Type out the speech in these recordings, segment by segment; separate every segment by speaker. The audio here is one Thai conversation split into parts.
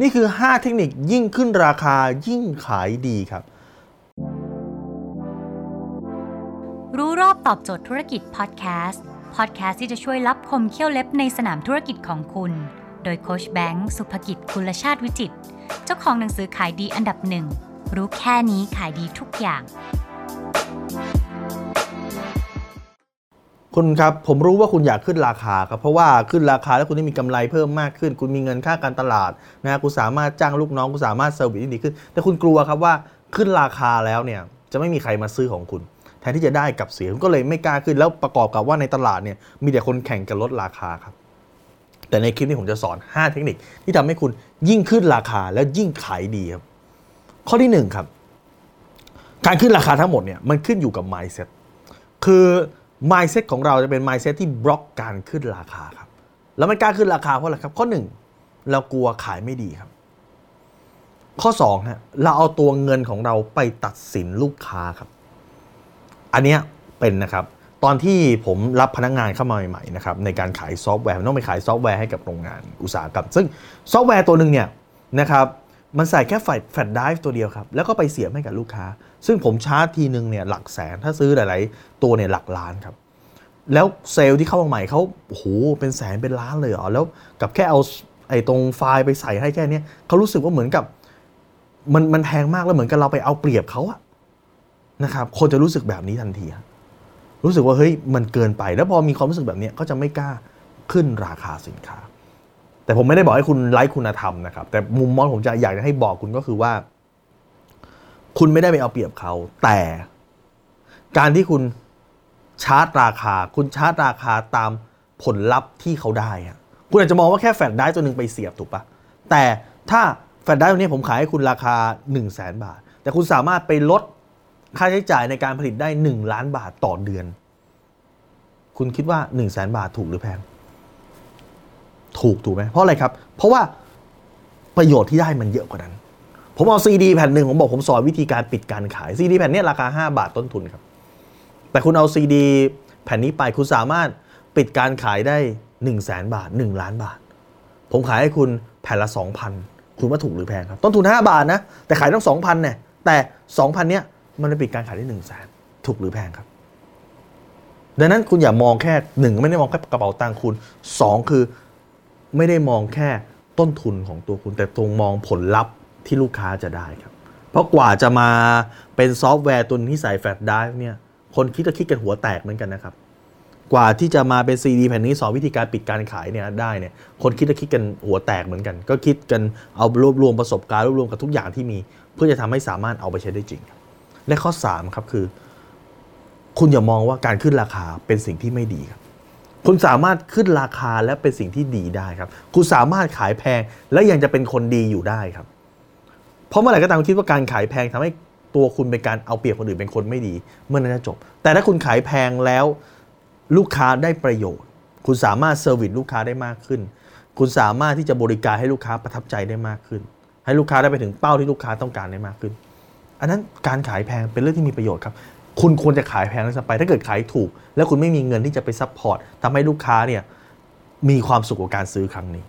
Speaker 1: นี่คือ 5 เทคนิคยิ่งขึ้นราคายิ่งขายดีครับ
Speaker 2: รู้รอบตอบโจทย์ธุรกิจพอดแคสต์พอดแคสต์ที่จะช่วยรับคมเขี้ยวเล็บในสนามธุรกิจของคุณ โดยโคชแบงค์สุภกิจคุลชาติวิจิต เจ้าของหนังสือขายดีอันดับหนึ่งรู้แค่นี้ขายดีทุกอย่าง
Speaker 1: คุณครับผมรู้ว่าคุณอยากขึ้นราคาครับเพราะว่าขึ้นราคาแล้วคุณได้มีกำไรเพิ่มมากขึ้น คุณมีเงินค่าการตลาดนะคุณสามารถจ้างลูกน้องคุณสามารถ service ที่ดีขึ้น แต่คุณกลัวครับว่าขึ้นราคาแล้วเนี่ยจะไม่มีใครมาซื้อของคุณ แทนที่จะได้กับเสียคุณก็เลยไม่กล้าขึ้นแล้วประกอบกับว่าในตลาดเนี่ยมีแต่คนแข่งกันลดราคาครับแต่ในคลิปนี้ผมจะสอน 5 เทคนิคที่ทำให้คุณยิ่งขึ้นราคาแล้วยิ่งขายดีครับ ข้อที่ 1 ครับ การขึ้นราคาทั้งหมดเนี่ยมันขึ้นอยู่กับ mindset คือ mindset ของเราจะเป็น mindset ที่บล็อกการขึ้นราคาครับ แล้วไม่กล้าขึ้นราคาเพราะอะไรครับ ข้อ 1 เรากลัวขายไม่ดีครับ ข้อ2ฮะเราเอาตัวเงินของเราไปตัดสินลูกค้าครับ อันเนี้ยเป็นนะครับ ตอนที่ผมรับพนักงานเข้ามาใหม่ๆนะครับในการขายซอฟต์แวร์ต้องไปขายซอฟต์แวร์ให้กับโรงงานอุตสาหกรรม ซึ่งซอฟต์แวร์ตัวหนึ่งเนี่ยนะครับมันใส่แค่แฟลชแฟลชไดรฟ์ตัวเดียวครับ แล้วก็ไปเสียบให้กับลูกค้า ซึ่งผมชาร์จทีหนึ่งเนี่ยหลักแสนถ้าซื้อหลาย ๆ ตัวเนี่ยหลักล้านครับ แล้วเซลล์ที่เข้ามาใหม่เขาโอ้โหเป็นแสนเป็นล้านเลยเหรอแล้วกับแค่เอาไอ้ตรงไฟล์ไปใส่ให้แค่เนี้ยเขารู้สึกว่าเหมือนกับมันมันแพงมากแล้วเหมือนกับเราไปเอาเปรียบเขาอะนะครับคนจะรู้สึกแบบนี้ทันที รู้สึกว่าเฮ้ยมันเกินไป แล้วพอมีความรู้สึกแบบนี้ก็จะไม่กล้าขึ้นราคาสินค้า แต่ผมไม่ได้บอกให้คุณไร้คุณธรรมนะครับ แต่มุมมองผมจะอยากจะให้บอกคุณก็คือว่า คุณไม่ได้ไปเอาเปรียบเขา แต่การที่คุณชาร์จราคา คุณชาร์จราคาตามผลลัพธ์ที่เขาได้อะคุณอาจจะมองว่าแค่แฟลชไดรฟ์ตัวหนึ่งไปเสียบถูกปะแต่ถ้าแฟลชไดรฟ์ตัวนี้ผมขายให้คุณราคา 1 0 0 0 0แบาท แต่คุณสามารถไปลดค่าใช้จ่ายในการผลิตได้ 1 ล้านบาทต่อเดือน คุณคิดว่า 1 0 0 0 0แบาทถูกหรือแพง ถูกถูกไหมเพราะอะไรครับ เพราะว่าประโยชน์ที่ได้มันเยอะกว่านั้น ผมเอาซีดีแผ่นหนึ่งผมบอกผมสอนวิธีการปิดการขายซีดีแผ่นนี้ราคา 5 บาทต้นทุนครับ แต่คุณเอาซีดีแผ่นนี้ไปคุณสามารถปิดการขายได้ 1 0 0 0 0แบาท 1 ล้านบาท ผมขายให้คุณแผ่นละ 2,000 คุณว่าถูกหรือแพงครับ ต้นทุน 5 บาทนะ แต่ขายต้อง 2,000เนี่ยแต่ 2,000 เนี้ยมันจะปิดการขายได้ 1 0 0 0 0แสนถูกหรือแพงครับ ดังนั้นคุณอย่ามองแค่หนึ่งไม่ได้มองแค่กระเป๋าตังค์คุณสองคือไม่ได้มองแค่ต้นทุนของตัวคุณ แต่ต้องมองผลลัพธ์ ที่ลูกค้าจะได้ครับ เพราะกว่าจะมาเป็นซอฟต์แวร์ตัวที่ใส่แฟลชไดรฟ์เนี่ยคนคิดก็คิดกันหัวแตกเหมือนกันนะครับ กว่าที่จะมาเป็นซีดีแผ่นนี้สอนวิธีการปิดการขายเนี่ยได้เนี่ยคนคิดก็คิดกันหัวแตกเหมือนกัน ก็คิดกันเอารวบรวมประสบการณ์รวบรวมกับทุกอย่างที่มี เพื่อจะทำให้สามารถเอาไปใช้ได้จริง และข้อ3ครับคือ คุณอย่ามองว่าการขึ้นราคาเป็นสิ่งที่ไม่ดีครับคุณสามารถขึ้นราคาและเป็นสิ่งที่ดีได้ครับ คุณสามารถขายแพงและยังจะเป็นคนดีอยู่ได้ครับ เพราะเมื่อไหร่ก็ตามคุณคิดว่าการขายแพงทำให้ตัวคุณเป็นการเอาเปรียบคนอื่นเป็นคนไม่ดี เมื่อนั้นจะจบ แต่ถ้าคุณขายแพงแล้วลูกค้าได้ประโยชน์ คุณสามารถ service ลูกค้าได้มากขึ้น คุณสามารถที่จะบริการให้ลูกค้าประทับใจได้มากขึ้น ให้ลูกค้าได้ไปถึงเป้าที่ลูกค้าต้องการได้มากขึ้น ดังนั้นการขายแพงเป็นเรื่องที่มีประโยชน์ครับคุณควรจะขายแพงแล้วไปถ้าเกิดขายถูก แล้วคุณไม่มีเงินที่จะไป support ทำให้ลูกค้าเนี่ยมีความสุขกับการซื้อครั้งนี้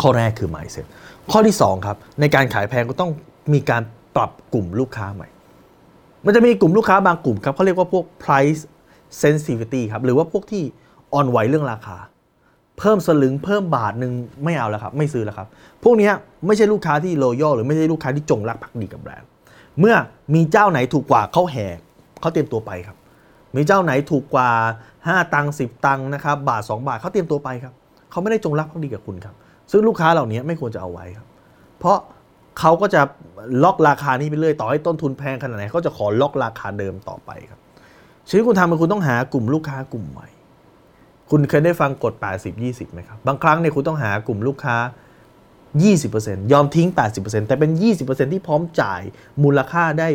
Speaker 1: ข้อแรกคือ mindset ข้อที่ 2 ครับ ในการขายแพงก็ต้องมีการปรับกลุ่มลูกค้าใหม่ มันจะมีกลุ่มลูกค้าบางกลุ่มครับเขาเรียกว่าพวก price sensitivity ครับ หรือว่าพวกที่อ่อนไหวเรื่องราคา เพิ่มสลึงเพิ่มบาทหนึ่งไม่เอาแล้วครับ ไม่ซื้อแล้วครับ พวกนี้ไม่ใช่ลูกค้าที่ loyal หรือไม่ใช่ลูกค้าที่จงรักภักดีกับแบรนด์ เมื่อมีเจ้าไหนถูกกว่าเขาแห่เขาเตรียมตัวไปครับ มีเจ้าไหนถูกกว่า 5 ตังค์10 ตังค์นะครับบาท 2 บาทเขาเตรียมตัวไปครับเขาไม่ได้จงรักภักดีกับคุณครับ ซึ่งลูกค้าเหล่านี้ไม่ควรจะเอาไว้ครับ เพราะเขาก็จะล็อกราคานี้ไปเรื่อยต่อให้ต้นทุนแพงขนาดไหนเขาจะขอล็อกราคาเดิมต่อไปครับชีวิตคุณทำมันคุณต้องหากลุ่มลูกค้ากลุ่มใหม่ คุณเคยได้ฟังกฎ 80 20ไหมครับ บางครั้งเนี่ยคุณต้องหากลุ่มลูกค้า 20%ยอมทิ้ง 80%แต่เป็น 20%ที่พร้อมจ่ายมูลค่าได้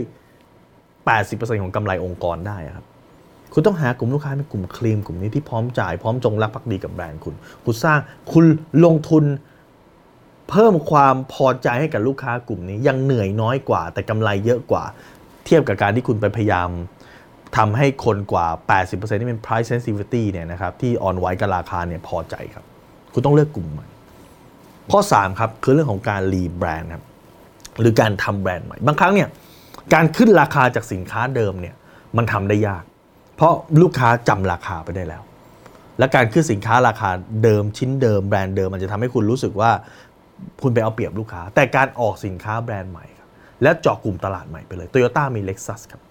Speaker 1: 80%ของกำไรองค์กรได้ครับ คุณต้องหากลุ่มลูกค้าเป็นกลุ่มคลีมกลุ่มนี้ที่พร้อมจ่ายพร้อมจงรักภักดีกับแบรนด์คุณ คุณสร้างคุณลงทุนเพิ่มความพอใจให้กับลูกค้ากลุ่มนี้ ยังเหนื่อยน้อยกว่า แต่กำไรเยอะกว่า เทียบกับการที่คุณไปพยายามทำให้คนกว่า 80%ที่เป็น price sensitivity เนี่ยนะครับที่อ่อนไหวกับราคาเนี่ยพอใจครับ คุณต้องเลือกกลุ่มใหม่ข้อ 3 ครับ คือเรื่องของการรีแบรนด์ครับหรือการทำแบรนด์ใหม่ บางครั้งเนี่ยการขึ้นราคาจากสินค้าเดิมเนี่ยมันทำได้ยาก เพราะลูกค้าจำราคาไปได้แล้ว และการขึ้นสินค้าราคาเดิมชิ้นเดิมแบรนด์เดิมมันจะทำให้คุณรู้สึกว่าคุณไปเอาเปรียบลูกค้า แต่การออกสินค้าแบรนด์ใหม่ครับและเจาะกลุ่มตลาดใหม่ไปเลยโตโยต้ามี Lexus ครับ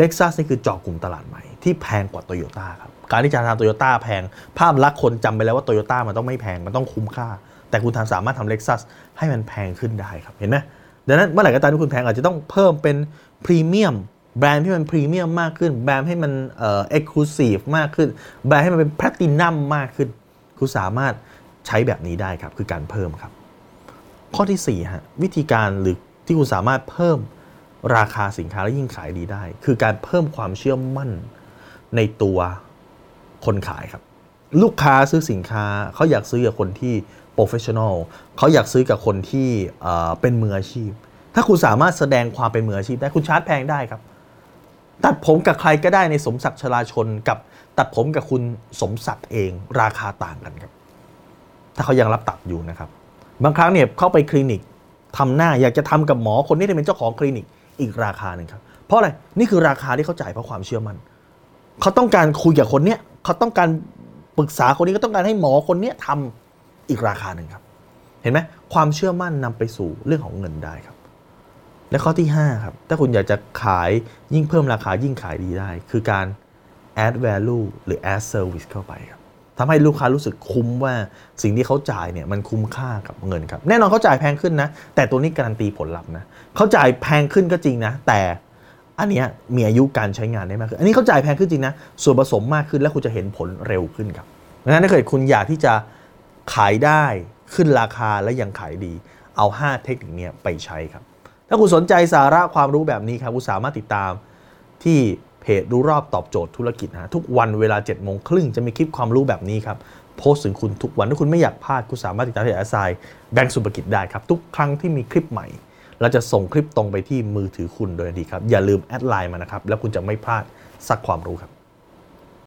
Speaker 1: Lexus นี่คือเจาะกลุ่มตลาดใหม่ที่แพงกว่าโตโยต้าครับ การที่จะทำโตโยต้าแพง ภาพลักษณ์คนจำไปแล้วว่าโตโยต้ามันต้องไม่แพง มันต้องคุ้มค่า แต่คุณทำสามารถทำ Lexus ให้มันแพงขึ้นได้ครับ เห็นไหมดังนั้นเมื่อไหร่ก็ตามที่คุณแพงอาจจะต้องเพิ่มเป็นพรีเมียม แบรนด์ที่มันพรีเมียมมากขึ้น แบรนด์ให้มันเอ่อ exclusive มากขึ้น แบรนด์ให้มันเป็นแพลตินัมมากขึ้น คุณสามารถใช้แบบนี้ได้ครับ คือการเพิ่มครับ ข้อที่4ฮะวิธีการหรือที่คุณสามารถเพิ่มราคาสินค้าและยิ่งขายดีได้ คือการเพิ่มความเชื่อมั่นในตัวคนขายครับ ลูกค้าซื้อสินค้าเขาอยากซื้อกับคนที่ professional เขาอยากซื้อกับคนที่เอ่อเป็นมืออาชีพ ถ้าคุณสามารถแสดงความเป็นมืออาชีพได้คุณชาร์จแพงได้ครับ ตัดผมกับใครก็ได้ในสมศักดิ์ชลาชลกับตัดผมกับคุณสมศักดิ์เองราคาต่างกันครับ ถ้าเขายังรับตัดอยู่นะครับ บางครั้งเนี่ยเข้าไปคลินิกทำหน้าอยากจะทำกับหมอคนนี้ที่เป็นเจ้าของคลินิกอีกราคาหนึ่งครับ เพราะอะไรนี่คือราคาที่เขาจ่ายเพราะความเชื่อมั่นเขาต้องการคุยกับคนเนี้ยเขาต้องการปรึกษาคนนี้ก็ต้องการให้หมอคนเนี้ยทำอีกราคาหนึ่งครับ เห็นไหมความเชื่อมั่นนำไปสู่เรื่องของเงินได้ครับ และข้อที่ 5 ครับ ถ้าคุณอยากจะขายยิ่งเพิ่มราคายิ่งขายดีได้ คือการ add value หรือ add service เข้าไปครับทำให้ลูกค้ารู้สึกคุ้มว่าสิ่งที่เขาจ่ายเนี่ยมันคุ้มค่ากับเงินครับ แน่นอนเขาจ่ายแพงขึ้นนะ แต่ตัวนี้การันตีผลลัพธ์นะเขาจ่ายแพงขึ้นก็จริงนะ แต่อันเนี้ยมีอายุการใช้งานได้มากขึ้น อันนี้เขาจ่ายแพงขึ้นจริงนะ ส่วนผสมมากขึ้นและคุณจะเห็นผลเร็วขึ้นครับดังนั้นถ้าเกิดคุณอยากที่จะขายได้ขึ้นราคาและยังขายดี เอา 5 เทคนิคนี้ไปใช้ครับ ถ้าคุณสนใจสาระความรู้แบบนี้ครับคุณสามารถติดตามที่เพจรู้รอบตอบโจทย์ธุรกิจนะฮะทุกวันเวลาเจ็ดโมงครึ่งจะมีคลิปความรู้แบบนี้ครับโพสต์ถึงคุณทุกวันถ้าคุณไม่อยากพลาดคุณสามารถติดตามที่แอสไซแบงก์สุภกิจได้ครับทุกครั้งที่มีคลิปใหม่เราจะส่งคลิปตรงไปที่มือถือคุณโดยทันทีครับอย่าลืม add LINE มานะครับแล้วคุณจะไม่พลาดสักความรู้ครับ